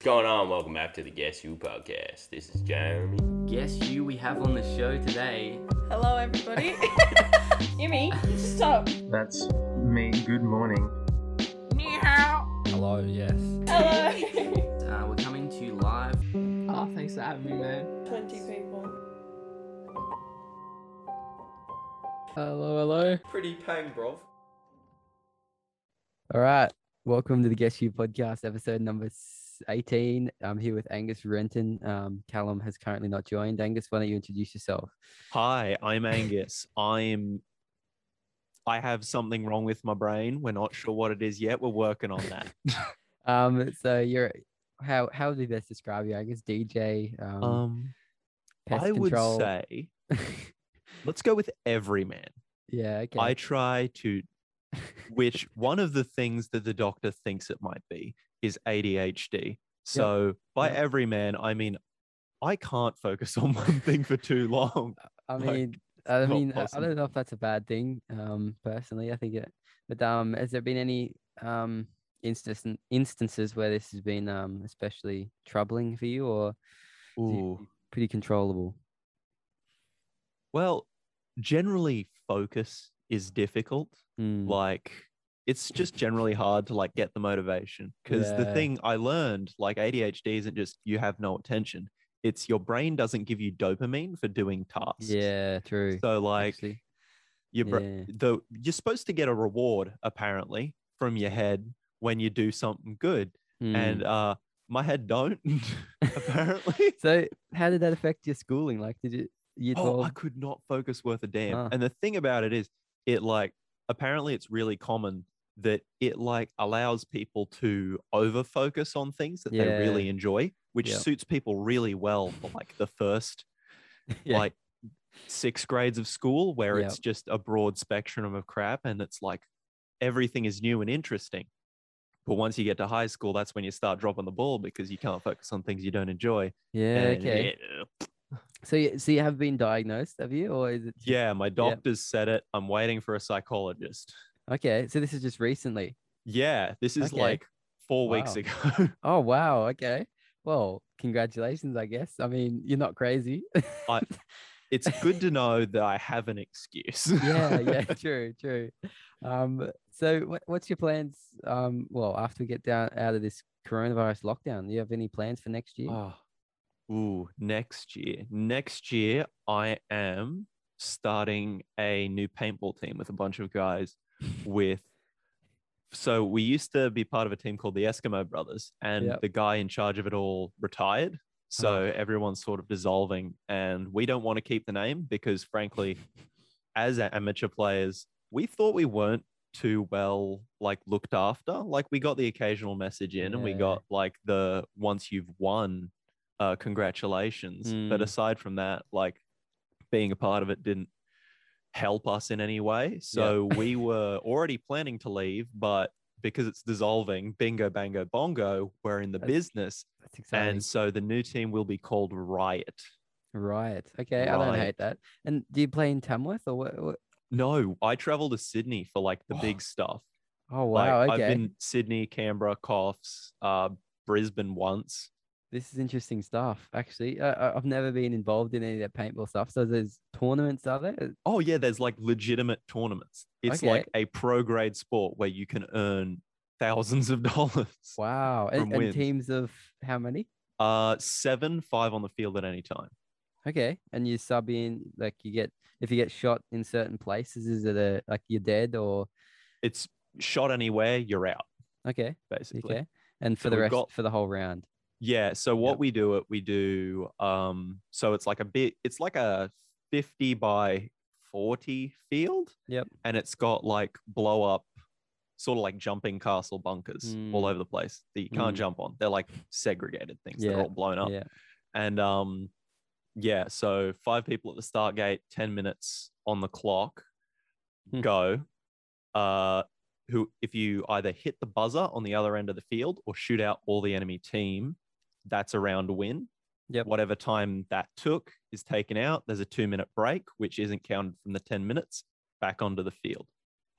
What's going on? Welcome back to the Guess Hugh podcast. This is Jeremy. Guess you we have on the show today. Hello, everybody. Yumi, stop. That's me. Good morning. Hello, yes. Hello. Uh, we're coming to you live. Oh, thanks for having me, man. 20 people. Hello, hello. Pretty pang, bro. All right. Welcome to the Guess Hugh podcast, episode number s- 18. I'm here with Angus Renton. Um, Callum has currently not joined. Angus, why don't you introduce yourself? Hi, I'm Angus. I'm I have something wrong with my brain. We're not sure what it is yet. We're working on that. Um, so you're how how would we best describe you? Angus, DJ, um, Um I would control. say let's go with everyman. yeah, okay. I try to which one of the things that the doctor thinks it might be is ADHD. So by every man, I mean I can't focus on one thing for too long. I like, mean, I mean, I- I don't know if that's a bad thing. Um, personally, I think it. But um, has there been any um instance instances where this has been um especially troubling for you, or you- pretty controllable? Well, generally focus is difficult. Mm, like it's just generally hard to like get the motivation because the thing i learned like adhd isn't just you have no attention it's your brain doesn't give you dopamine for doing tasks yeah, true. so like actually. your bra- yeah. the you're supposed to get a reward apparently from your head when you do something good and Mm. uh my head don't apparently so, how did that affect your schooling? Like, did you year Oh, twelve? I could not focus worth a damn. Ah. And the thing about it is, it like apparently it's really common that it like allows people to over focus on things that they really enjoy, which suits people really well for like the first yeah. like six grades of school where it's just a broad spectrum of crap and it's like everything is new and interesting. But once you get to high school, that's when you start dropping the ball because you can't focus on things you don't enjoy. yeah. And Okay. yeah. So, you, so you have been diagnosed, have you, or is it? Yeah, my doctors said it. I'm waiting for a psychologist. Okay. So this is just recently. Yeah, this is Okay. like four weeks ago. Oh wow. Okay. Well, congratulations. I guess. I mean, you're not crazy. I- it's good to know that I have an excuse. yeah. Yeah. True. True. Um. So, what, what's your plans? Um. Well, after we get down out of this coronavirus lockdown, do you have any plans for next year? Oh, ooh, next year. Next year, I am starting a new paintball team with a bunch of guys with. So we used to be part of a team called the Eskimo Brothers, and Yep. the guy in charge of it all retired. So Oh. everyone's sort of dissolving, and we don't want to keep the name because, frankly, as amateur players, we thought we weren't too well like looked after. Like we got the occasional message in, and we got like the once you've won, uh, congratulations. But Mm. aside from that, like being a part of it didn't help us in any way. So we were already planning to leave, but because it's dissolving, bingo, bango, bongo, we're in the That's business. That's exciting. And so the new team will be called Riot. Riot. Okay. I don't hate that. And do you play in Tamworth or what? what? No, I travel to Sydney for like the Oh, big stuff. Oh Like, wow. I've been Sydney, Canberra, Coffs, uh, Brisbane once. This is interesting stuff. Actually, uh, I- I've never been involved in any of that paintball stuff. So there's tournaments, are there? Oh yeah, there's like legitimate tournaments. It's Okay. like a pro grade sport where you can earn thousands of dollars. Wow. And, and teams of how many? Uh, seven, five on the field at any time. Okay. And you sub in, like you get, if you get shot in certain places, is it a, like you're dead or, It's shot anywhere, you're out, okay. basically. Okay. And for So the rest, got- for the whole round. Yeah. So what Yep. we do it, we do um so it's like a bit it's like a 50 by 40 field. Yep. And it's got like blow up sort of like jumping castle bunkers all Mm. over the place that you can't Mm. jump on. They're like segregated things. Yeah, They're all blown up. Yeah. And um yeah, so five people at the start gate, 10 minutes on the clock, Hmm. go. Uh who if you either hit the buzzer on the other end of the field or shoot out all the enemy team, that's a round win. Yep. Whatever time that took is taken out. There's a two minute break, which isn't counted from the 10 minutes, back onto the field.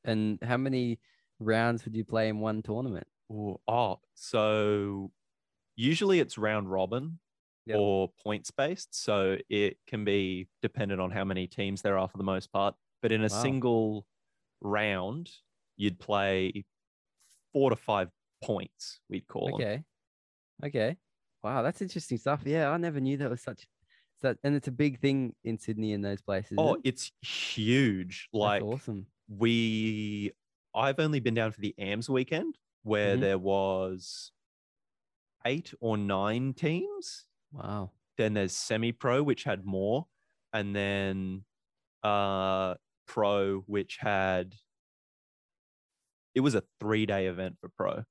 And how many rounds would you play in one tournament? Ooh, oh, so usually it's round robin Yep. or points based. So it can be dependent on how many teams there are for the most part. But in a Wow. single round, you'd play four to five points, we'd call them. Okay. Okay. Wow, that's interesting stuff. Yeah, I never knew that was such that and it's a big thing in Sydney in those places. Oh, it? it's huge. That's Like awesome. we I've only been down for the AMS weekend where Mhm. there was eight or nine teams. Wow. Then there's semi pro, which had more, and then uh pro, which had it was a three day event for pro.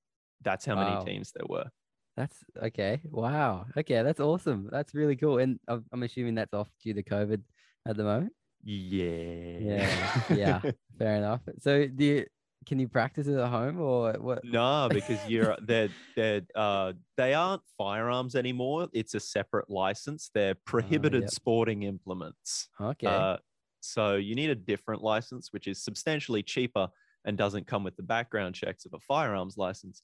That's how Wow. many teams there were. That's okay. Wow. Okay, that's awesome. That's really cool. And I'm, I'm assuming that's off due to COVID at the moment. Yeah. Yeah, yeah. Fair enough. So do you can you practice it at home or what? No, because you're they're they're uh they aren't firearms anymore. It's a separate license. They're prohibited yep. sporting implements. Okay. Uh, so you need a different license, which is substantially cheaper and doesn't come with the background checks of a firearms license.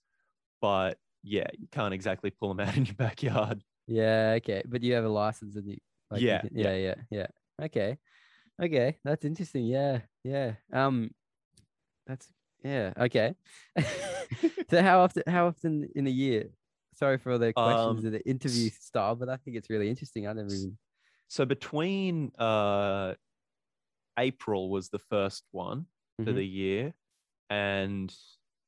But yeah, you can't exactly pull them out in your backyard. yeah, okay. But you have a license and you like you Yeah, can- yeah. yeah, yeah, yeah. Okay. Okay. That's interesting. Yeah, yeah. Um that's yeah, okay. so how often how often in a year? Sorry for all the questions Um, of the interview style, but I think it's really interesting. I never even So between uh, April was the first one for Mhm. the year, and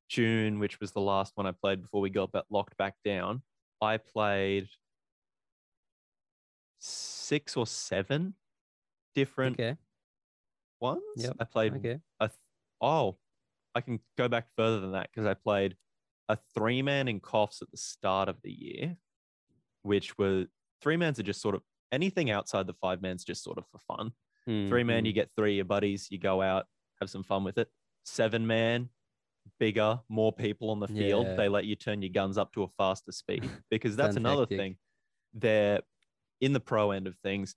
June, which was the last one I played before we got locked back down, I played six or seven different Okay. ones. Yep, I played Okay. a th- oh, I can go back further than that because I played a three man in Coffs at the start of the year, which were three mans are just sort of anything outside the five man's just sort of for fun. Three man, Mm, you get three of your buddies, you go out, have some fun with it. Seven man, bigger, more people on the field. Yeah. They let you turn your guns up to a faster speed because that's another hectic. thing. They're in the pro end of things.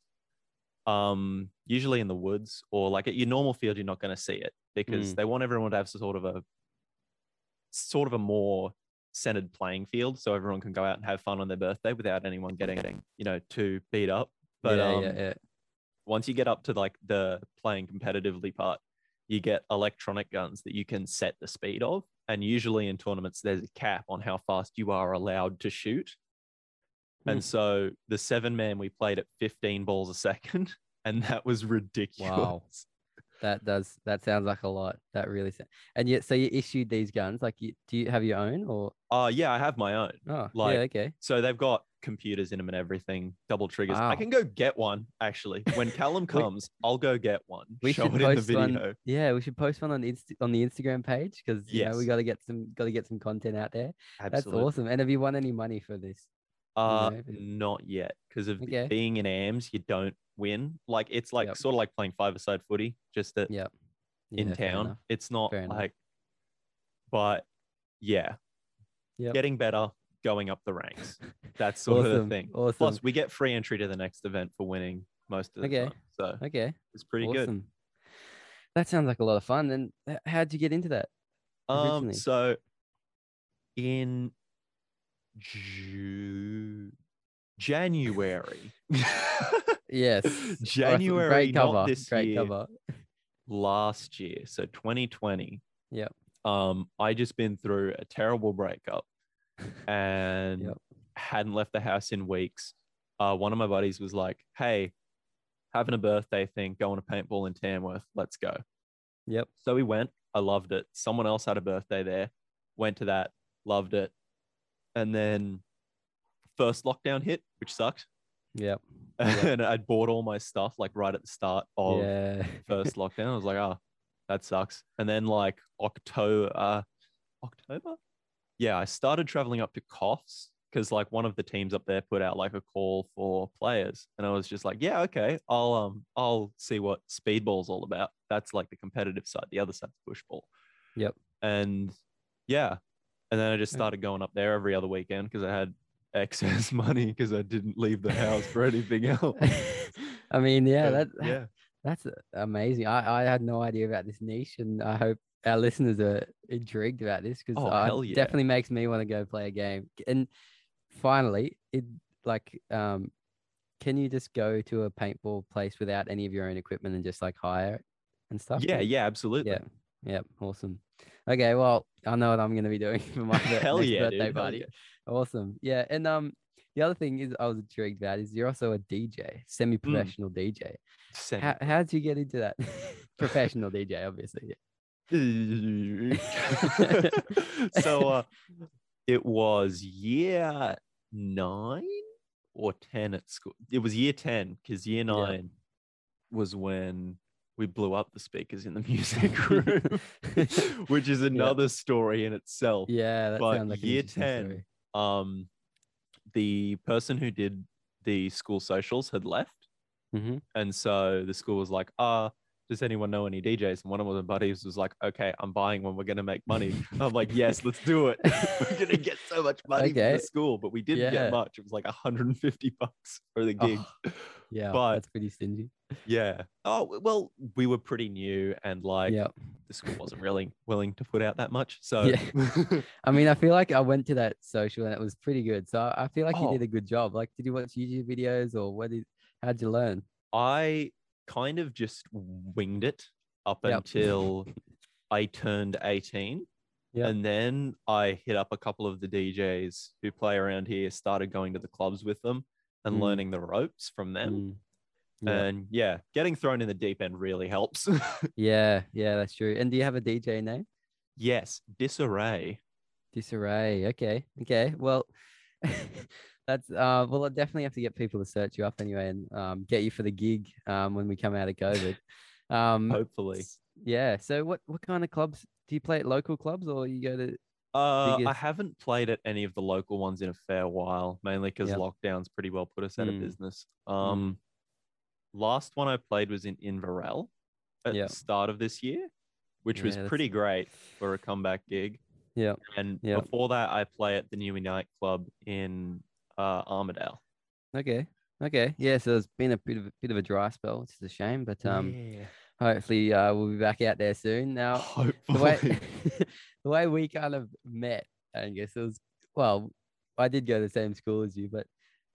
Um, usually in the woods or like at your normal field, you're not going to see it because Mm. they want everyone to have sort of a sort of a more centered playing field so everyone can go out and have fun on their birthday without anyone getting you know too beat up. But yeah, um, yeah, yeah. once you get up to like the playing competitively part, you get electronic guns that you can set the speed of. And usually in tournaments, there's a cap on how fast you are allowed to shoot. Hmm. And so the seven man we played at 15 balls a second, and that was ridiculous. Wow. That does that sounds like a lot. That really sounds. And yet, so you issued these guns? Like, you, do you have your own or? Uh yeah, I have my own. Oh, Like, yeah. Okay. So they've got computers in them and everything, double triggers. I can go get one actually. When Callum comes, I'll go get one. We show should it in the post video. one. Yeah, we should post one on the on the Instagram page because you know we Yes. got to get some got to get some content out there. Absolutely. That's awesome. And have you won any money for this? Uh, know, not yet, because of Okay. being in AMS, you don't win. Like it's like Yep. sort of like playing five-a-side footy, just that. Yep. in Yeah, town. It's not Fair enough. like, but yeah, Yep. getting better, going up the ranks. That's sort of the thing. awesome. Plus, we get free entry to the next event for winning most of the Okay. time, so Okay. it's pretty good. That sounds like a lot of fun. And how'd you get into that? Um, so in Ju- January. Yes. January, Great cover. not this Great year, cover. last year, so 2020. Yeah. Um, I just been through a terrible breakup and Yep. hadn't left the house in weeks. Uh, one of my buddies was like, "Hey, having a birthday thing, going to paintball in Tamworth. Let's go." Yep. So we went. I loved it. Someone else had a birthday there. Went to that. Loved it. And then first lockdown hit, which sucked. Yep. and I'd bought all my stuff like right at the start of yeah. first lockdown. I was like, oh, that sucks. And then like October, uh, October, yeah, I started traveling up to Coffs because like one of the teams up there put out like a call for players, and I was just like, yeah, okay, I'll um, I'll see what speedball's all about. That's like the competitive side. The other side's pushball. Yep. And yeah, and then I just started going up there every other weekend because I had excess money because I didn't leave the house for anything else. I mean, yeah, So, that yeah. that's amazing. I, I had no idea about this niche, and I hope our listeners are intrigued about this because Oh, uh, it yeah. definitely makes me want to go play a game. And finally, it like um, can you just go to a paintball place without any of your own equipment and just like hire it and stuff? Yeah, yeah, absolutely. yeah, yeah, awesome. Okay, well, I know what I'm gonna be doing for my Hell yeah, birthday dude. party. yeah. Awesome. Yeah, and um, the other thing is I was intrigued about is you're also a DJ, semi-professional DJ. Same. How how did you get into that? Professional DJ, obviously. Yeah. so uh, it was year nine or 10 at school. It was year 10 because year nine was when we blew up the speakers in the music room, which is another story in itself. Yeah, that But sounds like year 10, story. Um, the person who did the school socials had left. Mhm. And so the school was like, ah, does anyone know any DJs? And one of my buddies was like, okay, I'm buying one. We're going to make money. I'm like, yes, let's do it. We're going to get so much money from the school, but we didn't Yeah. get much. It was like 150 bucks for the gig. Oh, Yeah, but- that's pretty stingy. Yeah. Oh, well, we were pretty new and like yeah. the school wasn't really willing to put out that much. So Yeah. I mean, I feel like I went to that social and it was pretty good. So I feel like you Oh. did a good job. Like, did you watch YouTube videos or what did how'd you learn? I kind of just winged it up Yep. until I turned 18. Yep. And then I hit up a couple of the DJs who play around here, started going to the clubs with them and Mm. learning the ropes from them. Mm. Yeah. And yeah, getting thrown in the deep end really helps. yeah, yeah, that's true. And do you have a DJ name? yes, disarray. Disarray. Okay. Okay. Well, that's uh. Well, I definitely have to get people to search you up anyway and um get you for the gig um when we come out of COVID. Um. Hopefully. Yeah. So what what kind of clubs do you play at local clubs or you go to? Uh, I haven't played at any of the local ones in a fair while, mainly because Yep. lockdowns pretty well put us out Mm. of business. Um, last one I played was in Inverell at Yep. the start of this year, which was Yeah, that's- pretty great for a comeback gig. Yeah. And Yep. before that, I play at the New Night Club in uh, Armidale. Okay. Okay. Yeah. So it's been a bit of a bit of a dry spell, which is a shame, but um. Yeah. hopefully uh, we'll be back out there soon. Now, the Hopefully. way the way we kind of met, I guess it was well, I did go to the same school as you, but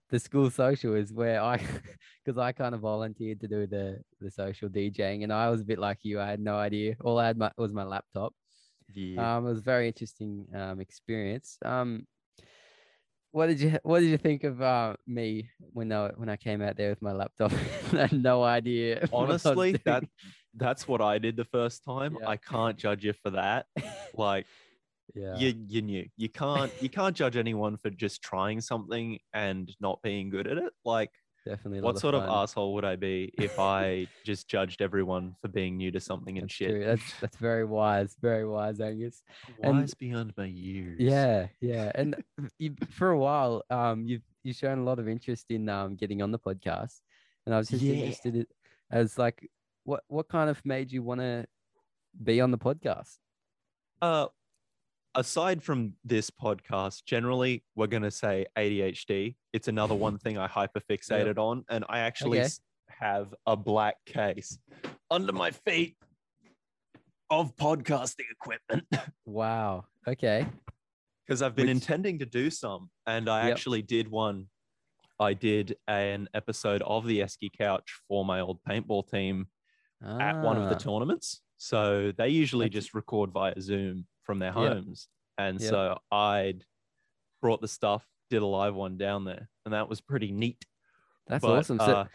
the school social is where I, because I kind of volunteered to do the the social DJing, and I was a bit like you. I had no idea. All I had my, was my laptop. yeah. Um, it was a very interesting um experience. Um, what did you what did you think of uh, me when I when I came out there with my laptop? I had no idea. what I was Honestly, that that's what I did the first time. Yeah. I can't judge you for that. Like yeah. you you knew you can't you can't judge anyone for just trying something and not being good at it like Definitely. what sort of fun. asshole would i be if i just judged everyone for being new to something and That's shit true. That's that's very wise. Very wise, Angus. and- wise beyond my years Yeah, yeah. And you, for a while, um, you've you've shown a lot of interest in um getting on the podcast, and I was just Yeah. interested in, as like what what kind of made you want to be on the podcast? uh aside from this podcast generally we're going to say adhd it's another one thing i hyperfixated on and i actually Okay. have a black case under my feet of podcasting equipment Wow. Okay. because I've been Which- intending to do some, and I Yep. actually did one. I did an episode of the Esky Couch for my old paintball team at one of the Ah, tournaments. So they usually just record via Zoom from their homes, and Yep. so I'd brought the stuff, did a live one down there, and that was pretty neat. That's but, awesome. So, uh,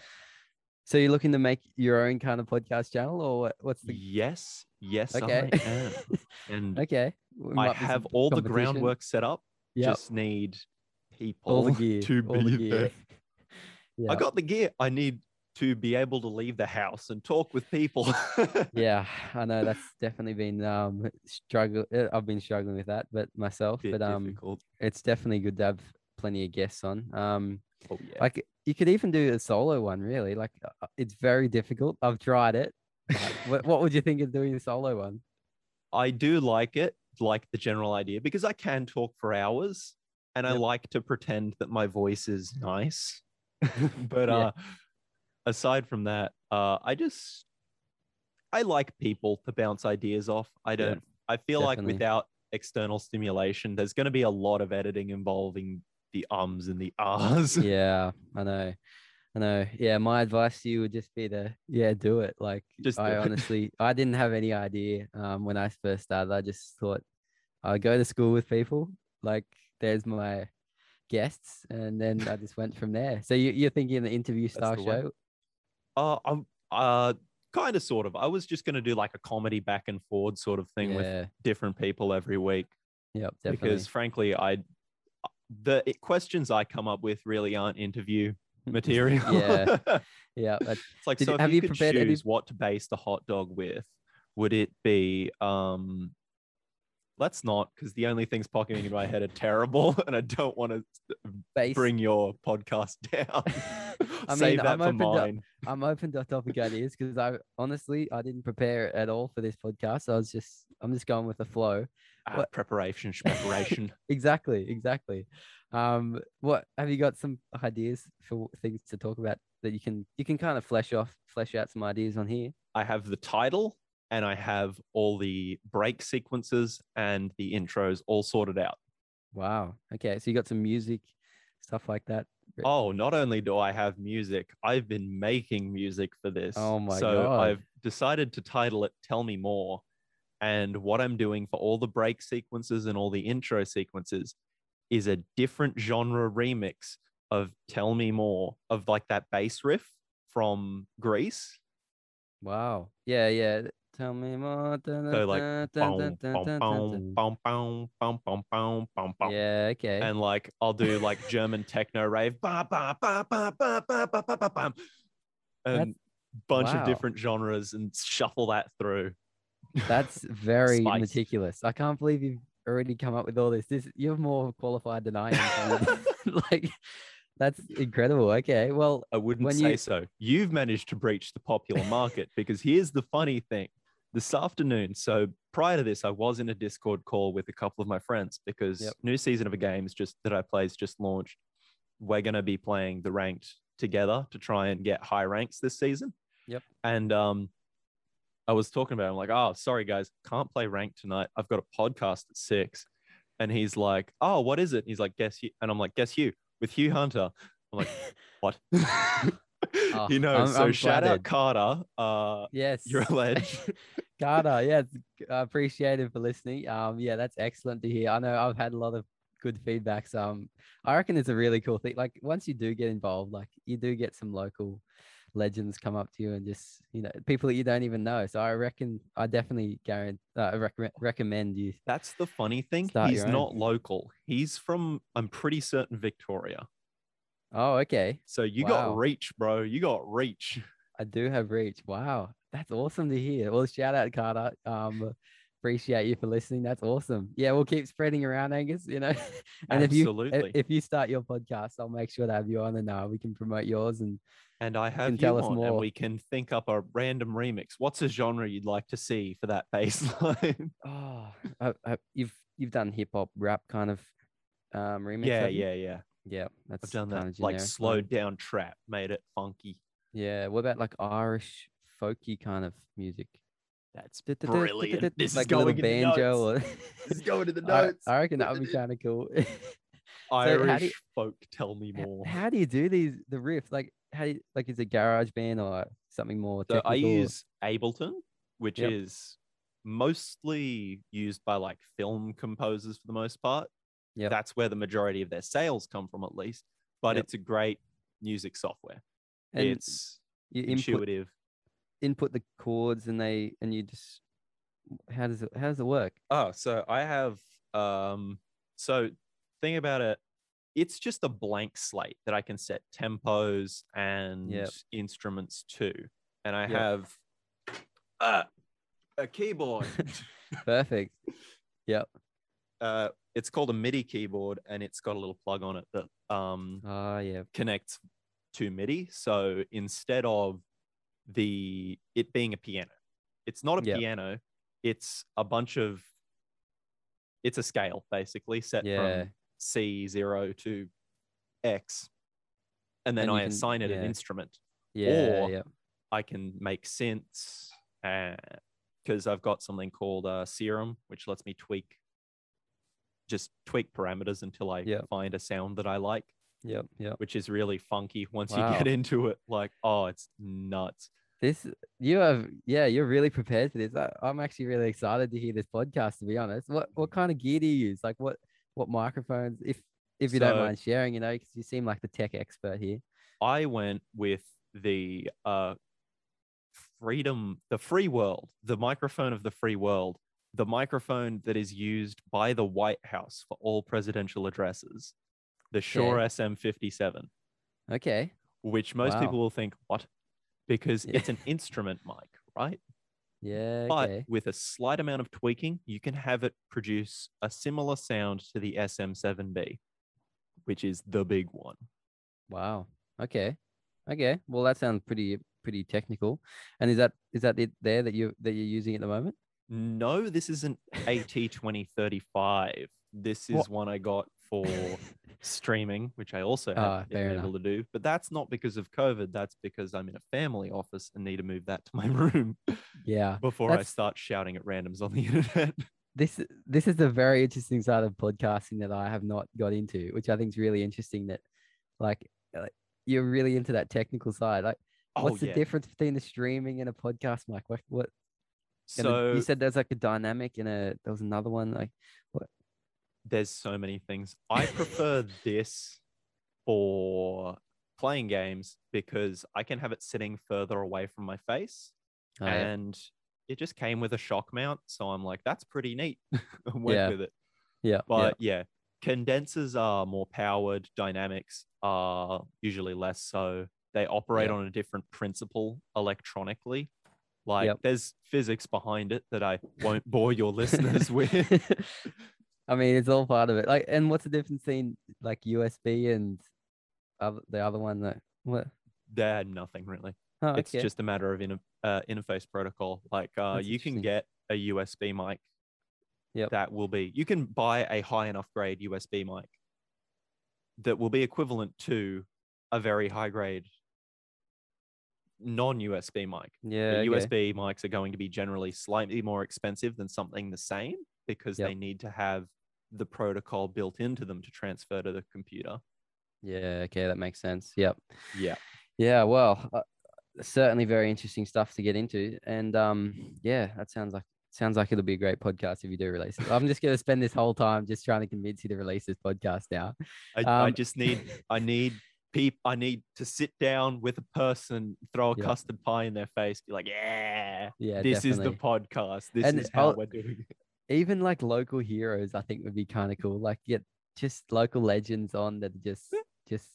so you're looking to make your own kind of podcast channel, or what, what's the? yes, yes, Okay. I am, and okay. I might be some have all the groundwork set up. Yep. Just need people all the gear. to all the be gear. there. yeah. I got the gear. I need to be able to leave the house and talk with people. yeah, I know that's definitely been um struggle. uh, I've been struggling with that, but myself. Bit but um, difficult. it's definitely good to have plenty of guests on. Um, Oh yeah. like you could even do a solo one. Really, like uh, it's very difficult. I've tried it. what, what would you think of doing a solo one? I do like it, like the general idea, because I can talk for hours and I like to pretend that my voice is nice. but Yeah. uh aside from that, uh I just I like people to bounce ideas off. I don't I feel definitely. like without external stimulation, there's gonna be a lot of editing involving the ums and the ahs. yeah, I know. I know. Yeah, my advice to you would just be to yeah, do it. Like Just I honestly I didn't have any idea um when I first started. I just thought I'd go to school with people. Like there's my guests and then I just went from there. So you you're thinking the interview style show? Uh, I'm uh kind of sort of. I was just gonna do like a comedy back and forward sort of thing with different people every week Yep, definitely. because frankly, I the questions I come up with really aren't interview material. Yeah. yeah, it's like Did so. you- If have you, you could prepared any- choose what to base the hot dog with, would it be um? Let's not, because the only things popping into my head are terrible, and I don't want to base bring your podcast down. I Save mean, that I'm for open to- I'm open to topic ideas because I honestly I didn't prepare at all for this podcast. I was just I'm just going with the flow. Ah, what- preparation, preparation. Exactly, exactly. Um, what have you got some ideas for things to talk about that you can you can kind of flesh off flesh out some ideas on here? I have the title and I have all the break sequences and the intros all sorted out. Wow. Okay, so you got some music stuff like that. Oh, not only do I have music, I've been making music for this. Oh my so God. I've decided to title it Tell Me More. And what I'm doing for all the break sequences and all the intro sequences is a different genre remix of Tell Me More, of like that bass riff from Grease. Wow. Yeah, yeah. Tell me more. So like boom, boom, boom, boom, boom, boom, boom, boom, boom, boom. Yeah. Okay. and like I'll do like German techno rave, ba ba ba ba ba ba ba ba ba bam, and bunch wow. of different genres and shuffle that through. That's very meticulous. I can't believe you've already come up with all this. This you're more qualified than I am. like that's incredible. Okay. Well, I wouldn't say you- so. You've managed to breach the popular market because here's the funny thing. This afternoon, so prior to this, I was in a Discord call with a couple of my friends because Yep. new season of a game is just that I play is just launched. We're gonna be playing the ranked together to try and get high ranks this season. Yep. And um, I was talking about. It, I'm like, oh, sorry guys, can't play ranked tonight. I've got a podcast at six. And he's like, oh, what is it? He's like, guess you. And I'm like, guess Hugh with Hugh Hunter. I'm like, what? Oh, you know, I'm- so I'm shout out. Carter. Uh, yes. you're a ledge. Carter, yeah, I appreciate it for listening. Um, yeah, that's excellent to hear. I know I've had a lot of good feedbacks. Um, I reckon it's a really cool thing. Like once you do get involved, like you do get some local legends come up to you and just you know people that you don't even know. So I reckon I definitely guarantee uh, recommend recommend you. That's the funny thing. He's not local. He's from, I'm pretty certain, Victoria. Oh, okay. So you Wow. got reach, bro. You got reach. I do have reach. Wow, that's awesome to hear. Well, shout out Carter. Um, appreciate you for listening. That's awesome. Yeah, we'll keep spreading around, Angus. You know, and if you if you start your podcast, I'll make sure to have you on, and uh, we can promote yours. And And I have you tell us on, and we can think up a random remix. What's a genre you'd like to see for that bass line? oh, I, I, you've you've done hip hop rap kind of um remix. yeah, yeah, yeah. yeah. That's I've done that. Like slowed down trap, made it funky. Yeah. What about like Irish folky kind of music? That's brilliant. This is like a little going in the banjo. notes. Or... This is going to the notes. I reckon that would be kind of cool. Irish how do you- folk, tell me more. How do you do these the riff? Like how do you, like is it garage band or something more So technical? I use Ableton, which Yep. is mostly used by like film composers for the most part. Yeah, That's where the majority of their sales come from, at least. But Yep. it's a great music software. and it's you input intuitive. input the chords and they and you just how does it how does it work? Oh, so I have um so thing about it, it's just a blank slate that I can set tempos and instruments to. And I Yep. have uh, a keyboard. Perfect. Yep. Uh, it's called a MIDI keyboard, and it's got a little plug on it that um, Ah, yeah. connects to MIDI. So instead of the it being a piano, it's not a Yep. piano. It's a bunch of it's a scale basically set Yeah. from C zero to X, and then And I can- assign it an instrument. Yeah, Or- yeah. I can make synths because I've got something called uh, Serum, which lets me tweak just tweak parameters until I Yep. find a sound that I like, Yep. Yep. which is really funky once you get into it. Like, oh, it's nuts. This you have yeah, you're really prepared for this. I, I'm actually really excited to hear this podcast. To be honest, what what kind of gear do you use? Like what what microphones? If if you don't mind sharing, you know, because you seem like the tech expert here. I went with the uh freedom, the free world, the microphone of the free world, the microphone that is used by the White House for all presidential addresses, the Shure Okay. SM57, Okay. which most Wow. people will think, what? Because Yeah. it's an instrument mic, right? Yeah. But Okay. with a slight amount of tweaking, you can have it produce a similar sound to the SM7B, which is the big one. Wow. Okay. Okay. Well, that sounds pretty pretty technical. And is that is that it there that you that you're using at the moment? No, this isn't AT2035. This is What? one I got for streaming, which I also Ah, haven't been able to do. But that's not because of COVID. That's because I'm in a family office and need to move that to my room Yeah. before I start shouting at randoms on the internet. This this is a very interesting side of podcasting that I have not got into, which I think is really interesting. That like uh, you're really into that technical side. Like, what's the Oh, difference between the streaming and a podcast mic? What what? So you said there's like a dynamic and a there was another one like there's so many things. I prefer this for playing games because I can have it sitting further away from my face. oh, yeah. and it just came with a shock mount. So I'm like, that's pretty neat. Went Yeah. with it. yeah, yeah, But yeah. condensers are more powered, dynamics are usually less so. They operate Yeah. on a different principle electronically. Like Yep. there's physics behind it that I won't bore your listeners with. I mean, it's all part of it. Like, and what's the difference between like USB and other, the other one? That what? They're nothing really. Oh, It's okay. just a matter of inter- uh, interface protocol. Like uh, That's you can get a USB mic. Yep. That will be. You can buy a high enough grade USB mic that will be equivalent to a very high grade non-USB mic. yeah. Okay. USB mics are going to be generally slightly more expensive than something the same because Yep. they need to have the protocol built into them to transfer to the computer. Yeah. Okay, that makes sense. Yep. Yeah. Yeah. Well, uh, certainly very interesting stuff to get into, and um, yeah, that sounds like sounds like it'll be a great podcast if you do release it. I'm just gonna spend this whole time just trying to convince you to release this podcast now. I, I Um, just need I need peep I need to sit down with a person, throw a Yeah. custard pie in their face, be like, yeah, Yeah, this is the podcast. This And is how I'll- we're doing it. Even like local heroes i think would be kind of cool like get just local legends on that just just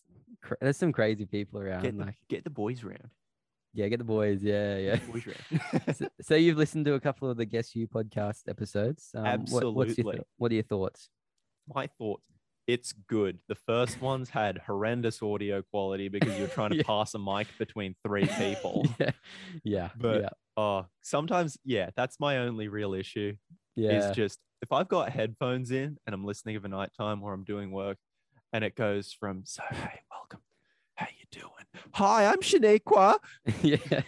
cra- there's some crazy people around Get the, like get the boys round. yeah get the boys yeah yeah boys round. so, so you've listened to a couple of the guess Hugh podcast episodes um, what, what's your Absolutely. th- what are your thoughts My thoughts. It's good. The first ones had horrendous audio quality because you're trying to Yeah. pass a mic between three people. yeah yeah But- yeah Oh, sometimes, yeah, that's my only real issue. Yeah is just if I've got headphones in and I'm listening of a nighttime or I'm doing work and it goes from so hey, welcome. How you doing? Hi, I'm Shaniqua. yeah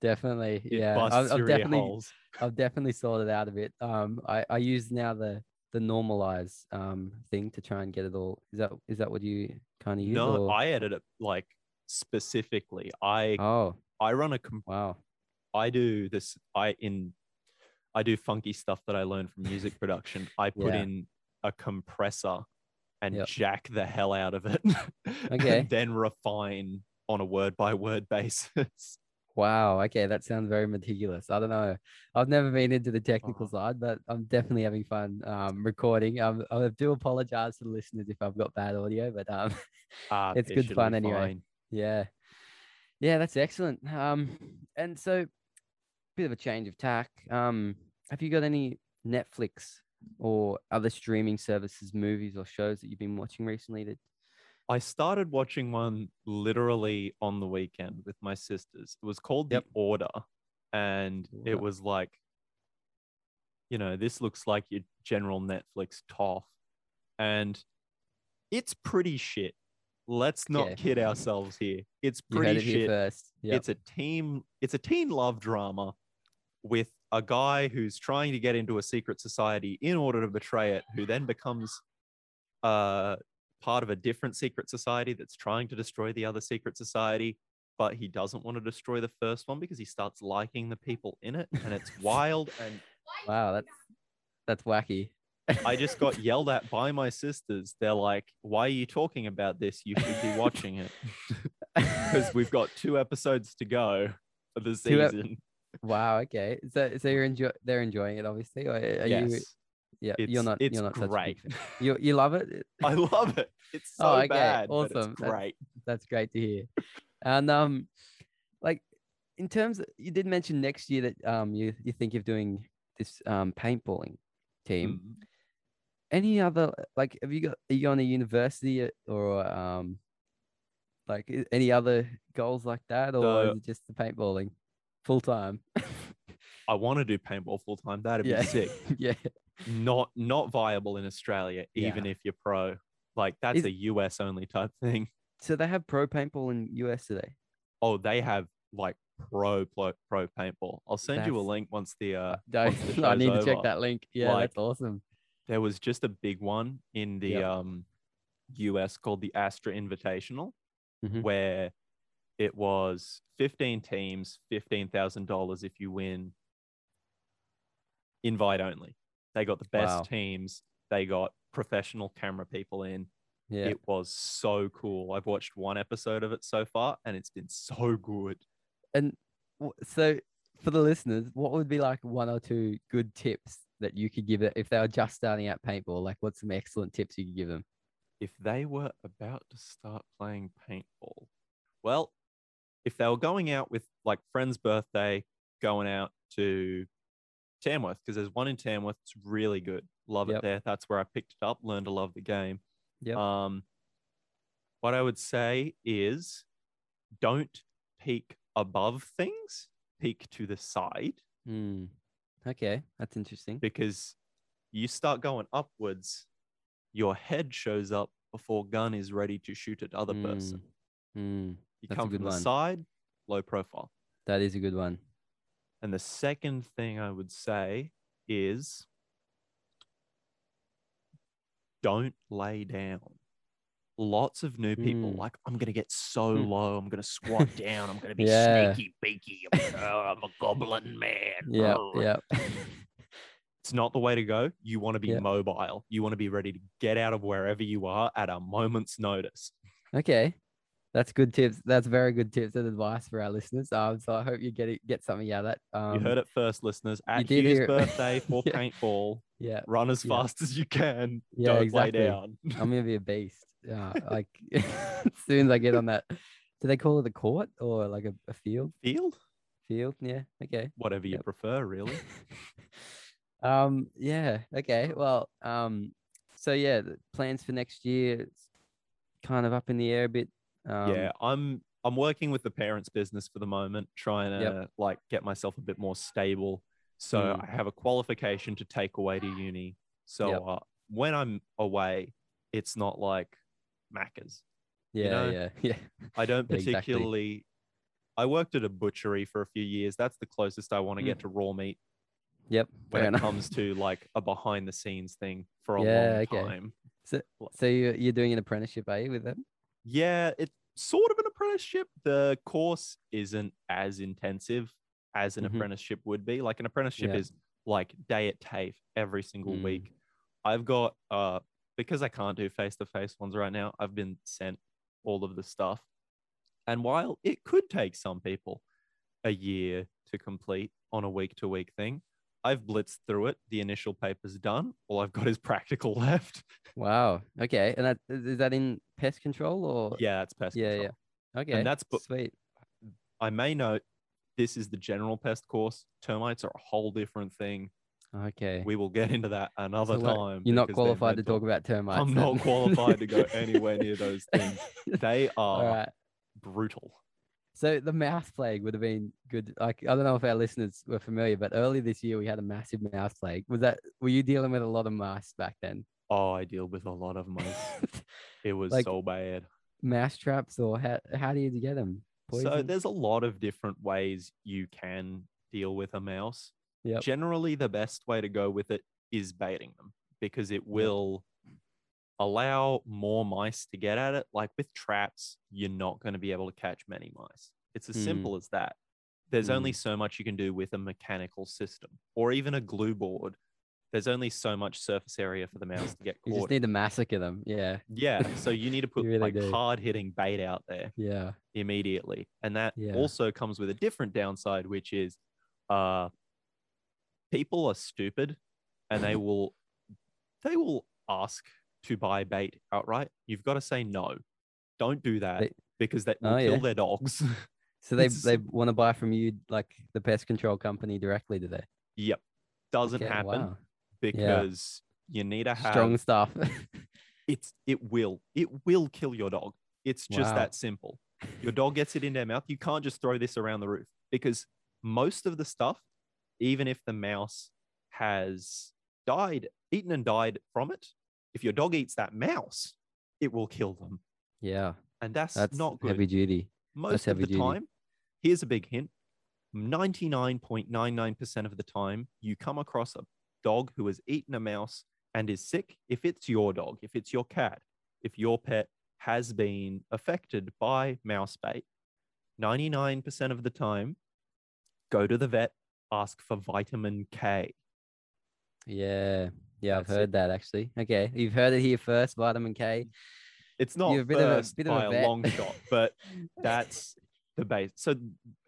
definitely It yeah I've, I've definitely holes. I've definitely sorted out of it. Um, I, I use now the the normalize um thing to try and get it all. Is that is that what you kind of use? No, or- I edit it like specifically. I Oh I run a com- wow. I do this I in I do funky stuff that I learned from music production. I put Yeah. in a compressor and Yep. jack the hell out of it. Okay. and then refine on a word by word basis. Wow. Okay, that sounds very meticulous. I don't know. I've never been into the technical Oh. side, but I'm definitely having fun um, recording. Um, I do apologize to the listeners if I've got bad audio, but um, Ah, It's it good fun anyway. fine. Yeah. Yeah, that's excellent. Um, and so bit of a change of tack. Um, have you got any Netflix or other streaming services, movies or shows that you've been watching recently that I started watching one literally on the weekend with my sisters. It was called Yep. The Order. And Order. it was like, you know, this looks like your general Netflix toff. And it's pretty shit. Let's not Okay. kid ourselves here. It's pretty it here shit. first? Yep. It's a team, it's a teen love drama with a guy who's trying to get into a secret society in order to betray it, who then becomes uh, part of a different secret society that's trying to destroy the other secret society, but he doesn't want to destroy the first one because he starts liking the people in it, and it's wild. And Wow, that's that's wacky. I just got yelled at by my sisters. They're like, "Why are you talking about this? You should be watching it." Because we've got two episodes to go for the Two ep- season. Wow. Okay. So so you're enjoy they're enjoying it obviously. Or are yes, you? Yeah. it's, you're not. It's you're not great. You you love it. I love it. It's so Oh, okay, bad, awesome. That's- great. That's great to hear. And um, like in terms, of, you did mention next year that um you you think of doing this um paintballing team. Mm. Any other like have you got are you on a university uh, or um like any other goals like that or So- is it just the paintballing full time? I want to do paintball full time. That'd yeah. be sick. yeah. Not not viable in Australia, Yeah. even if you're pro. Like that's Is- a US only type thing. So they have pro paintball in US today. Oh, they have like pro pro, pro paintball. I'll send you a link once the uh once the I need to check that link. Yeah, Like, that's awesome. There was just a big one in the Yep. um US called the Astra Invitational, Mhm. where it was 15 teams, $15,000 if you win. Invite only. They got the best Wow. teams. They got professional camera people in. Yeah. It was so cool. I've watched one episode of it so far and it's been so good. And so for the listeners, what would be like one or two good tips that you could give it if they were just starting out paintball? Like, what's some excellent tips you could give them? if they were about to start playing paintball, well, if they were going out with like friend's birthday, going out to Tamworth, because there's one in Tamworth, it's really good. Love Yep. it there. That's where I picked it up, learned to love the game. Yep. Um, what I would say is don't peek above things, peek to the side Hmm. Okay, that's interesting. because you start going upwards, your head shows up before gun is ready to shoot at other person. Hmm. You That's a come good from the one. side, low profile. That is a good one. And the second thing I would say is don't lay down. Lots of new people Mm. like I'm gonna get so Mm. low. I'm gonna squat down. I'm gonna be Yeah. sneaky beaky. I'm, gonna- oh, I'm a goblin man. Yeah, Brr." yeah. It's not the way to go. You want to be Yeah. mobile. You want to be ready to get out of wherever you are at a moment's notice. okay, that's good tips. That's very good tips and advice for our listeners. Um, so I hope you get it, get something out of that. Um, you heard it first, listeners. At Hugh's birthday for Yeah. paintball, Yeah, run as Yeah. fast as you can. Yeah, Don't exactly. lay down. I'm gonna be a beast. Yeah, like as soon as I get on that, do they call it a court or like a, a field? Field, Field, yeah. Okay. whatever you Yep. prefer, really. um. Yeah. Okay. Well. Um. So yeah, the plans for next year. It's kind of up in the air a bit. Um, yeah, I'm I'm working with the parents' business for the moment, trying to Yep. like get myself a bit more stable. So Mm. I have a qualification to take away to uni. So Yep. uh, when I'm away, it's not like Macca's. Yeah. know, yeah. Yeah. I don't Yeah, exactly. particularly. I worked at a butchery for a few years. That's the closest I want to get to raw meat Yep. when Mm. It enough. comes to like a behind the scenes thing for a Yeah, long okay. time. So, so you you're doing an apprenticeship, are you, with them? Yeah, it's sort of an apprenticeship. The course isn't as intensive as an Mhm. apprenticeship would be. Like an apprenticeship Yeah. is like day at TAFE every single Mm. week. I've got uh because I can't do face to face ones right now, I've been sent all of the stuff. And while it could take some people a year to complete on a week to week thing, I've blitzed through it. The initial paper's done. All I've got is practical left. Wow. Okay. And that is that in pest control or? yeah, it's pest Yeah. control. Yeah. Okay. And that's bu- sweet. I may note this is the general pest course. Termites are a whole different thing. Okay. We will get into that another So time. You're not qualified to talk about termites. I'm then? not qualified to go anywhere near those things. They are right. brutal. So the mouse plague would have been good. Like I don't know if our listeners were familiar, but early this year we had a massive mouse plague. Was that were you dealing with a lot of mice back then? Oh, I deal with a lot of mice. It was Like, so bad. mouse traps or how how do you get them? So there's a lot of different ways you can deal with a mouse. Yep. Generally, the best way to go with it is baiting them because it will allow more mice to get at it. Like with traps, you're not going to be able to catch many mice. It's as Mm. simple as that. There's only so much you can do with a mechanical system or even a glue board. There's only so much surface area for the mouse to get You just need to massacre them. Yeah. yeah, so you need to put really like do. hard hitting bait out there Yeah. immediately. And that Yeah. also comes with a different downside, which is uh people are stupid and they will they will ask to buy bait outright. You've got to say no. Don't do that They- because that will Oh, kill yeah. their dogs. So they they want to buy from you like the pest control company directly, do they? yep. Doesn't Okay, happen wow. because you need to have Strong stuff. it's it will it will kill your dog it's just Wow. that simple your dog gets it in their mouth you can't just throw this around the roof because most of the stuff even if the mouse has died eaten and died from it if your dog eats that mouse it will kill them yeah. and that's, That's not good heavy duty. most of heavy the duty. time here's a big hint 99.99% of the time you come across a dog who has eaten a mouse and is sick if it's your dog if it's your cat if your pet has been affected by mouse bait 99% of the time go to the vet ask for vitamin k Yeah. Yeah, I've That's it. heard that actually. Okay. You've heard it here first, vitamin K. it's not You're a bit of a- bit of a by a, long shot but that's the base. So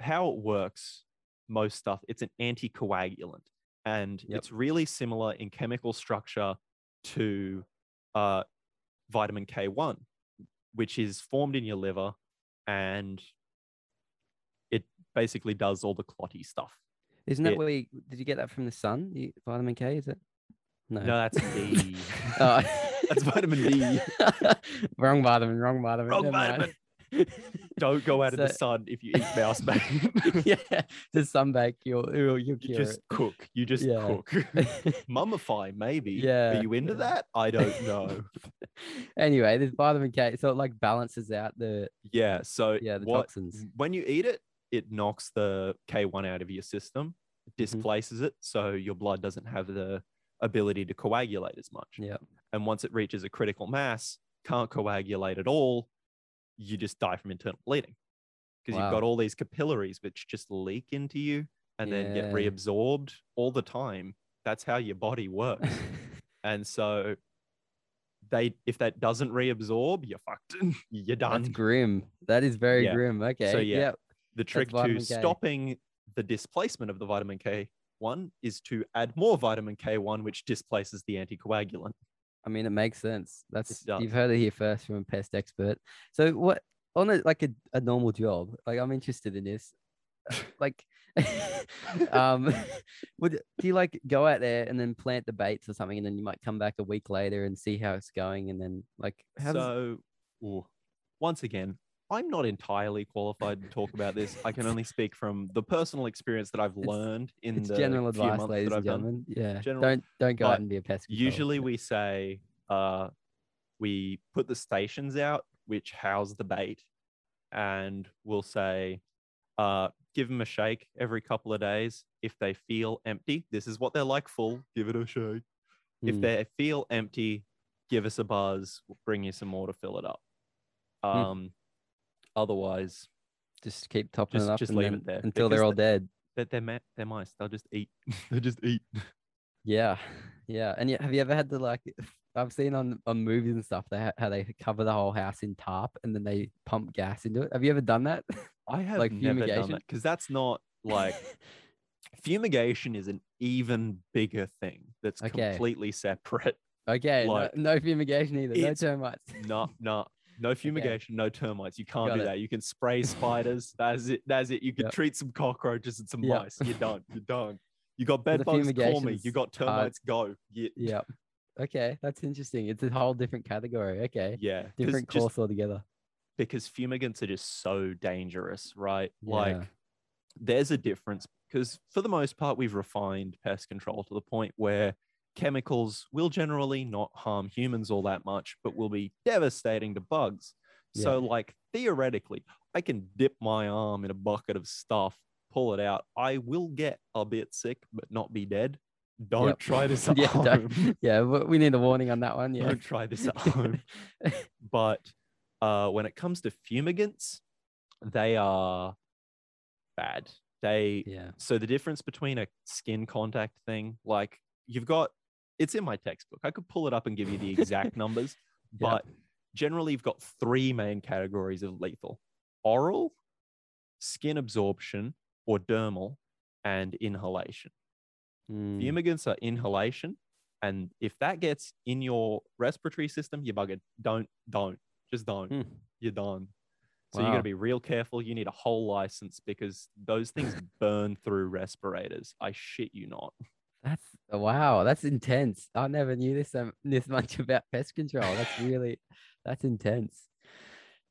how it works, most stuff, it's an anticoagulant, and Yep. it's really similar in chemical structure to uh, vitamin K1, which is formed in your liver, and it basically does all the clotty stuff. Isn't that It- where you, did you get that from the sun? You, vitamin K, is it? No. No, that's D. Oh. That's vitamin D. wrong vitamin, wrong vitamin. Wrong never mind. Don't go out in the sun if you eat mouse bait. yeah, just sunbake, you'll you'll, you'll you just cook. You just Yeah. cook. Mummify, maybe. Yeah, Are you into that? I don't know. anyway, there's vitamin K, so it like balances out the yeah. So yeah the what toxins. when you eat it, it knocks the K1 out of your system, Mm-hmm. displaces it, so your blood doesn't have the ability to coagulate as much. Yeah. And once it reaches a critical mass, can't coagulate at all, you just die from internal bleeding. Because you've got all these capillaries which just leak into you and then get reabsorbed all the time. That's how your body works. and so they if that doesn't reabsorb, you're fucked. you're done. That's grim. That is very Yeah. grim. Okay. yeah, yeah. the trick to K. stopping the displacement of the vitamin K1 is to add more vitamin K1, which displaces the anticoagulant. I mean, it makes sense. That's you've heard it here first from a pest expert. So, what on a like a, a normal job? Like, I'm interested in this. Like, um, would do you like go out there and then plant the baits or something, and then you might come back a week later and see how it's going, and then like how so, ooh, once again, I'm not entirely qualified to talk about this. I can only speak from the personal experience that I've learned in it's the general few advice, months ladies that and I've done. gentlemen? Yeah, General- don't don't go out and be a pest. control. Usually, we say uh, we put the stations out which house the bait, and we'll say, uh, give them a shake every couple of days. If they feel empty, this is what they're like full. Give it a shake. If Mm. they feel empty, give us a buzz. We'll bring you some more to fill it up. Hmm. Um, otherwise, just keep topping just- it up just leave then- it there, until they're all the- dead. they're they're, ma- they're mice. They'll just eat. they just eat. Yeah, yeah. And yet, have you ever had to like? I've seen on on movies and stuff they ha- how they cover the whole house in tarp and then they pump gas into it. Have you ever done that? I have Like never done fumigation? that because that's not like fumigation is an even bigger thing that's Okay. completely separate. okay, no- Like, no, fumigation either. No termites. No, no, no fumigation, no termites. You can't Got do it. that. You can spray spiders. That's it. That's it. You can Yep. treat some cockroaches and some Yep. mice. You're done. You're done. You got bed bugs, call me. You got termites, go. Yeah, yeah. Okay, that's interesting. It's a whole different category. Okay, Yeah. different just course altogether. because fumigants are just so dangerous, right? Yeah. Like there's a difference because for the most part we've refined pest control to the point where chemicals will generally not harm humans all that much, but will be devastating to bugs. So like theoretically, I can dip my arm in a bucket of stuff, pull it out. I will get a bit sick, but not be dead. Don't Yep. try this at yeah, home. yeah, we we need a warning on that one. Yeah. Don't try this at home. but uh, when it comes to fumigants, they are bad. They yeah. so the difference between a skin contact thing, like you've got, it's in my textbook. I could pull it up and give you the exact numbers, but generally you've got three main categories of lethal: oral, skin absorption, or dermal, and inhalation. Mm, Fumigants are inhalation, and if that gets in your respiratory system, you're buggered. Don't, don't, just don't. Hmm. You're done. So you got Wow. to be real careful. You need a whole license because those things burn through respirators. I shit you not. That's oh, wow. That's intense. I never knew this um, this much about pest control. That's really that's intense.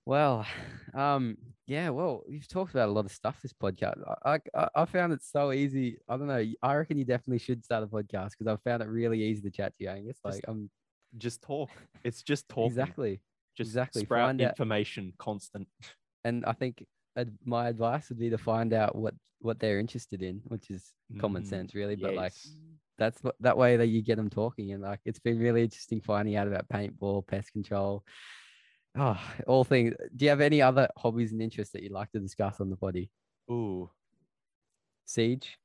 Well, um, yeah. Well, you've talked about a lot of stuff this podcast. I I, I found it so easy. I don't know. I reckon you definitely should start a podcast because I found it really easy to chat to you. Angus. Like I'm Just talk. It's just talk. exactly. Just exactly. sprout Find out- information constant. and I think my advice would be to find out what what they're interested in, which is common Mm, sense, really. But like that's what that way that you get them talking, and like it's been really interesting finding out about paintball, pest control, oh, all things. Do you have any other hobbies and interests that you'd like to discuss on the body? Ooh, Siege.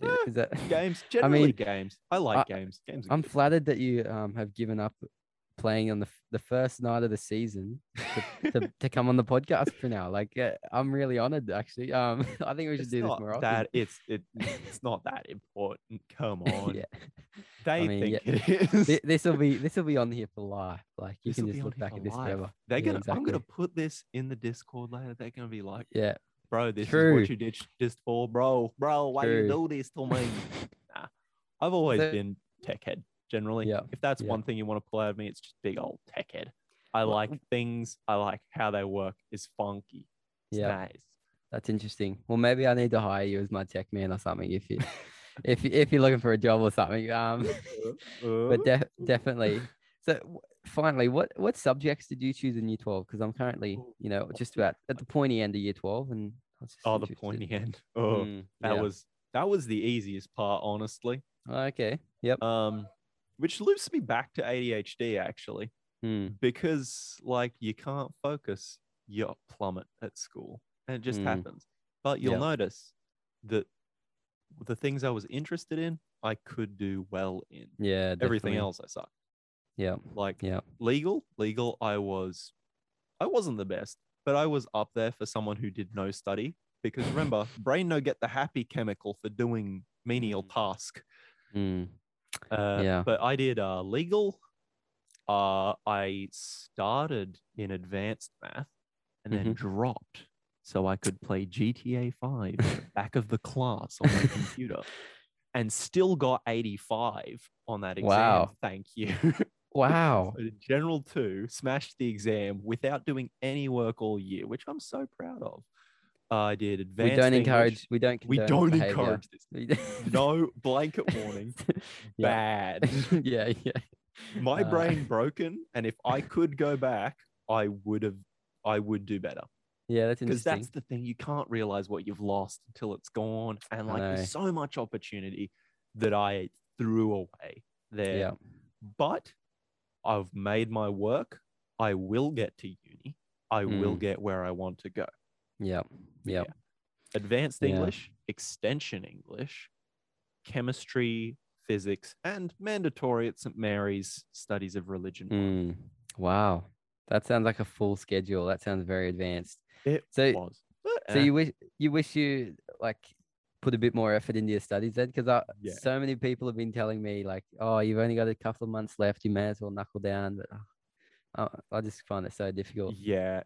Yeah, Is that? games. Generally, mean, games. I like I- games. Games. I'm good. flattered that you um have given up playing on the the first night of the season to, to, to come on the podcast for now. Like, uh, I'm really honored actually. Um, I think we should It's do this more often. that. It's it. It's not that important. Come on. yeah, They mean, think yeah. it is. this will be this will be on here for life. Like you This'll can just look back at this life. forever. They're Yeah, gonna. I'm gonna put this in the Discord later. They're gonna be like, Yeah, bro, this is what you did just for, bro, bro. Why you do this to me? nah, I've always So- been tech head. Generally, Yeah, if that's yeah. one thing you want to pull out of me, it's just big old tech head. I Well, like things. I like how they work. Is funky. It's Yeah. nice. that's interesting. Well, maybe I need to hire you as my tech man or something if you if you- if you're looking for a job or something. Um, but Uh, def- definitely. So w- finally, what what subjects did you choose in year twelve? Because I'm currently, you know, just about at the pointy end of year twelve, and oh, the pointy end. Oh, Mm, that yeah. was that was the easiest part, honestly. okay. Yep. Um, which loops me back to ADHD actually. Hmm. because like you can't focus, you plummet at school, and it just Mm. happens. But you'll Yeah. notice that the things I was interested in, I could do well in. Yeah. Everything else, I suck. Yeah. Like Yeah. legal, legal, I was, I wasn't the best, but I was up there for someone who did no study. Because remember, brain no get the happy chemical for doing menial task. Hmm. Uh, Yeah. But I did uh, legal. Uh, I started in advanced math and then Mm-hmm. dropped so I could play GTA 5 back of the class on my computer and still got 85 on that exam. Wow. Thank you. Wow. So General 2 smashed the exam without doing any work all year, which I'm so proud of. I did advanced we don't English. encourage. We don't. We don't behavior. encourage this. No blanket warning. Yeah. Bad. yeah. Yeah. my Uh, brain broken and if i could go back i would have i would do better Yeah. That's interesting. because that's the thing you can't realize what you've lost until it's gone and like there's so much opportunity that i threw away there Yeah. but i've made my work i will get to uni i will Mm. get where i want to go Yeah. Yeah. advanced Yeah. english extension english chemistry physics and mandatory at st mary's studies of religion Mm. Wow. That sounds like a full schedule. That sounds very advanced. it So- was but, So eh. you wish you wish you like put a bit more effort into your studies then, because Yeah. so many people have been telling me like, oh, you've only got a couple of months left. You may as well knuckle down. But I, I just find it so difficult. Yeah,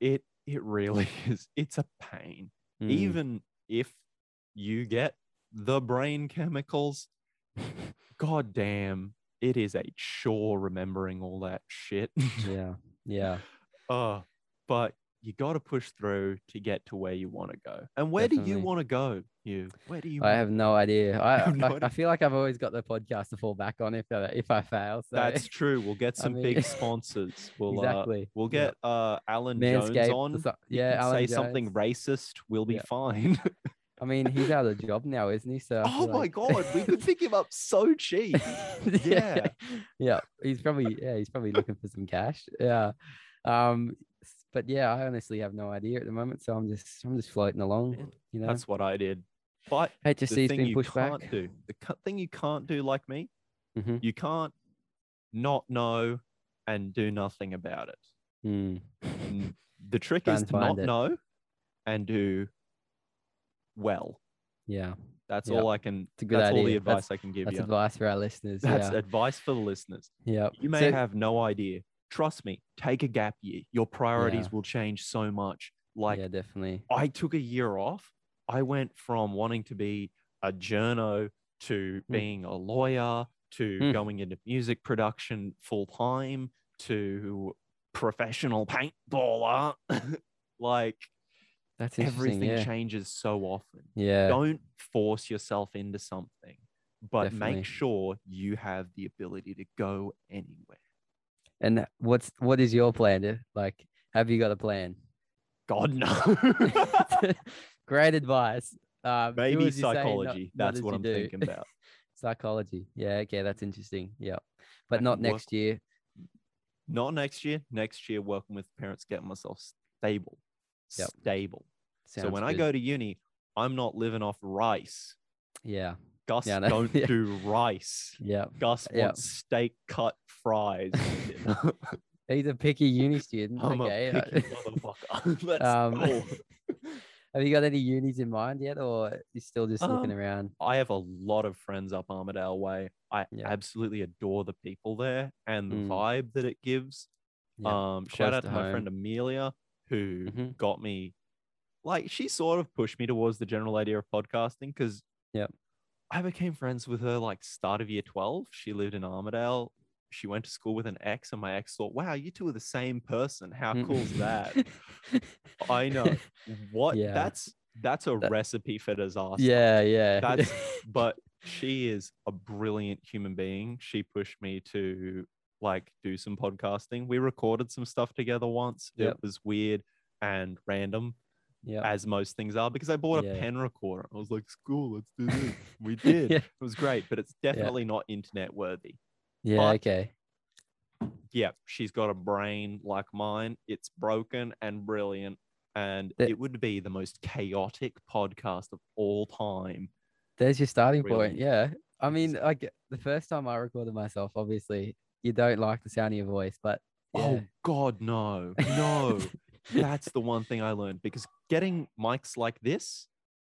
it it really is. It's a pain. Mm, Even if you get the brain chemicals, god damn, it is a chore remembering all that shit. yeah. Yeah. uh, but you got to push through to get to where you want to go. And where do you want to go? You? Where do you? I have no idea. I, have no I, I feel like I've always got the podcast to fall back on if I, if I fail. So That's true. We'll get I some mean- big sponsors. We'll uh, exactly. we'll Yeah. get uh Alan Jones Manscaped. or on. so- Yeah. Alan say something racist. We'll be Yeah. fine. I mean, he's out of the job now, isn't he? So Oh my like- god, we could pick him up so cheap. Yeah. yeah. He's probably yeah, he's probably looking for some cash. Yeah. Um, but yeah, I honestly have no idea at the moment, so I'm just I'm just floating along. You know, That's what I did. But the HSC's thing been you pushed can't back. do, the cu- thing you can't do like me, Mhm. you can't not know and do nothing about it. Mm. The trick is to not it. know and do well. Yeah, That's Yep. all I can. It's a good that's all the advice That's- I can give that's you. advice for our listeners. That's yeah, advice for the listeners. yeah. You may So- have no idea. Trust me, take a gap year. Your priorities will change so much. Like yeah, definitely. I took a year off. I went from wanting to be a journo to Hmm. being a lawyer to Hmm. going into music production full time to professional paintballer. like That's everything yeah. changes so often. yeah. Don't force yourself into something, but Definitely. make sure you have the ability to go anywhere. And what's what is your plan? Like, have you got a plan? God no. Great advice. Um, Maybe as say, not- psychology. not That's as what I'm do. thinking about. Psychology. Yeah. Okay. That's interesting. Yeah. But I not can work- next year. Not next year. Next year, working with parents, getting myself stable. Yep. Stable. so Sounds when I go to uni, I'm not living off rice. Yeah. Gus Yeah, know. don't Yeah. do rice. Yeah. Gus Yep. wants steak cut fries. He's a picky uni student. I'm okay. a picky motherfucker. Let's Um, go. have you got any unis in mind yet, or you still just looking Um, around? I have a lot of friends up Armidale Way. I Yeah. absolutely adore the people there and the Mm. vibe that it gives. Yeah, um, shout out to my friend. Amelia who Mhm. got me, like, she sort of pushed me towards the general idea of podcasting because Yep. I became friends with her like start of year 12. She lived in Armidale. She went to school with an ex, and my ex thought, wow, you two are the same person. How Mm. cool is that? I know. What? Yeah. That's that's a That- recipe for disaster. yeah. Yeah. That's but she is a brilliant human being. She pushed me to like do some podcasting. We recorded some stuff together once. Yep. It was weird and random, yeah. as most things are, because I bought a Yeah. pen recorder. I was like, "School, let's do this." We did. Yeah. It was great, but it's definitely not internet worthy. Yeah. but- Okay. Yeah, she's got a brain like mine. It's broken and brilliant, and The- it would be the most chaotic podcast of all time. There's your starting Really. point. Yeah. I mean, like the first time I recorded myself, obviously you don't like the sound of your voice, but oh yeah. Oh God, no, no. That's the one thing I learned because getting mics like this,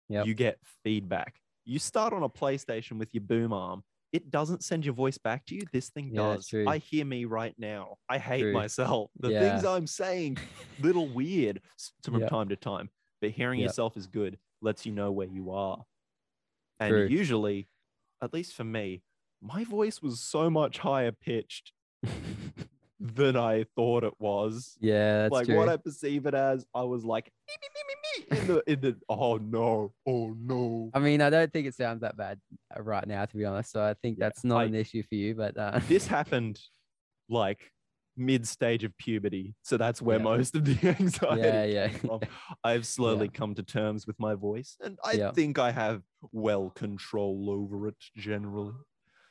Yep. you get feedback. You start on a PlayStation with your boom arm, it doesn't send your voice back to you. This thing Yeah, does. true. I hear me right now. I hate True. myself. The things I'm saying, little weird from Yep. time to time, but hearing Yep. yourself is good. Lets you know where you are. And True. usually, at least for me, my voice was so much higher pitched than I thought it was yeah, that's like true. what I perceive it as, I was like in the in the oh no, oh no. I mean, I don't think it sounds that bad uh, right now, to be honest. So I think Yeah, that's not I- an issue for you. But uh, This happened like mid stage of puberty, so that's where Yeah. most of the anxiety. yeah, yeah, from. I've slowly come to terms with my voice, and I Yeah. think I have well control over it generally.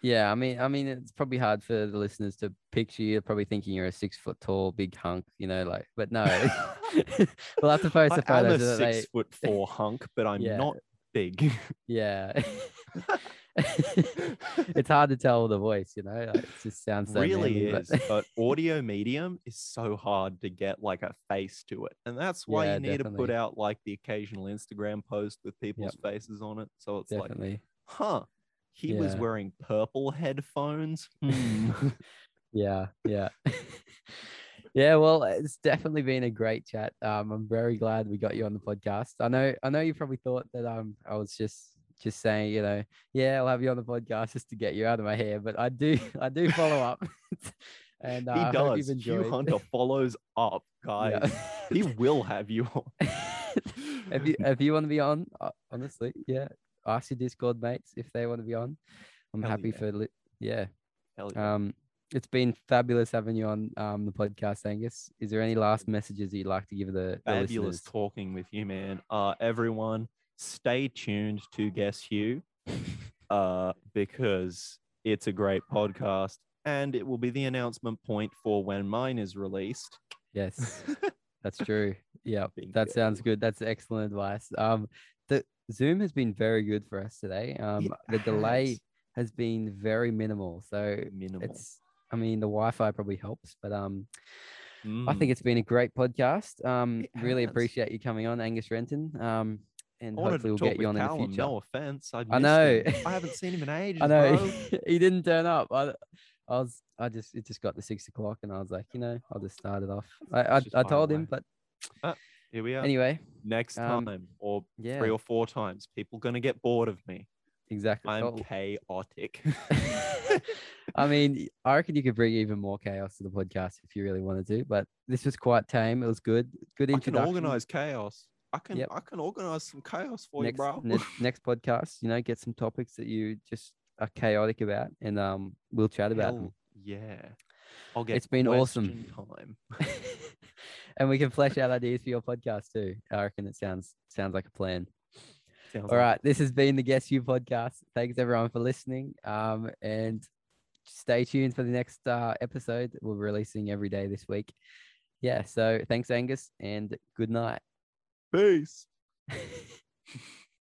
Yeah. I mean, I mean, it's probably hard for the listeners to picture you. Probably thinking you're a six foot tall, big hunk, you know, like. But no, we'll have to post the I am a six they- foot four hunk, but I'm Yeah. not big. Yeah. it's hard to tell with the voice, you know. Like, it just sounds so really manly, is but- but audio medium is so hard to get like a face to it and that's why Yeah, you need to put out like the occasional instagram post with people's faces on it so it's like huh he was wearing purple headphones Hmm. Yeah, yeah. yeah, well, it's definitely been a great chat. Um, I'm very glad we got you on the podcast. I know I know you probably thought that um I was just just saying, you know, yeah, I'll have you on the podcast just to get you out of my hair, but I do I do follow up. and uh, he does hugh hunter follows up guys Yeah. he will have you on if you if you want to be on, uh, honestly, yeah, ask your Discord mates if they want to be on. I'm Hell happy yeah. for li- yeah. Yeah. Um, it's been fabulous having you on um the podcast, Angus. Is there any last messages you'd like to give the, the fabulous listeners? talking with you man uh everyone stay tuned to Guess Hugh, uh, because it's a great podcast and it will be the announcement point for when mine is released. Yes, that's true. Yeah, Bingo. that sounds good. That's excellent advice. Um, Zoom has been very good for us today. Um, It the delay has. has been very minimal. So Minimal. it's, I mean, the Wi-Fi probably helps, but um, I Mm. think it's been a great podcast. Um, It really has. appreciate you coming on, Angus Renton. Um, and I hopefully we'll get you on in the future. No offense. I, I know. I haven't seen him in ages. I know he didn't turn up. I, I was, I just, it just got to six o'clock, and I was like, you know, I'll just start it off. I, I, I told him, but Here we are. anyway, Next um, time, or yeah, three or four times, people gonna get bored of me. exactly. I'm Oh, chaotic. I mean, I reckon you could bring even more chaos to the podcast if you really wanted to. But this was quite tame. It was good. Good introduction. I can organize chaos. I can Yep. I can organize some chaos for next, you, bro. ne- next podcast. You know, get some topics that you just are chaotic about, and um, we'll chat about them. Yeah. I'll get It's been awesome. time. and we can flesh out ideas for your podcast too. I reckon it sounds sounds like a plan. Sounds All like right, this has been the Guess Hugh podcast. Thanks everyone for listening. Um, and stay tuned for the next uh, episode. We're releasing every day this week. Yeah. So thanks, Angus, and good night. Peace.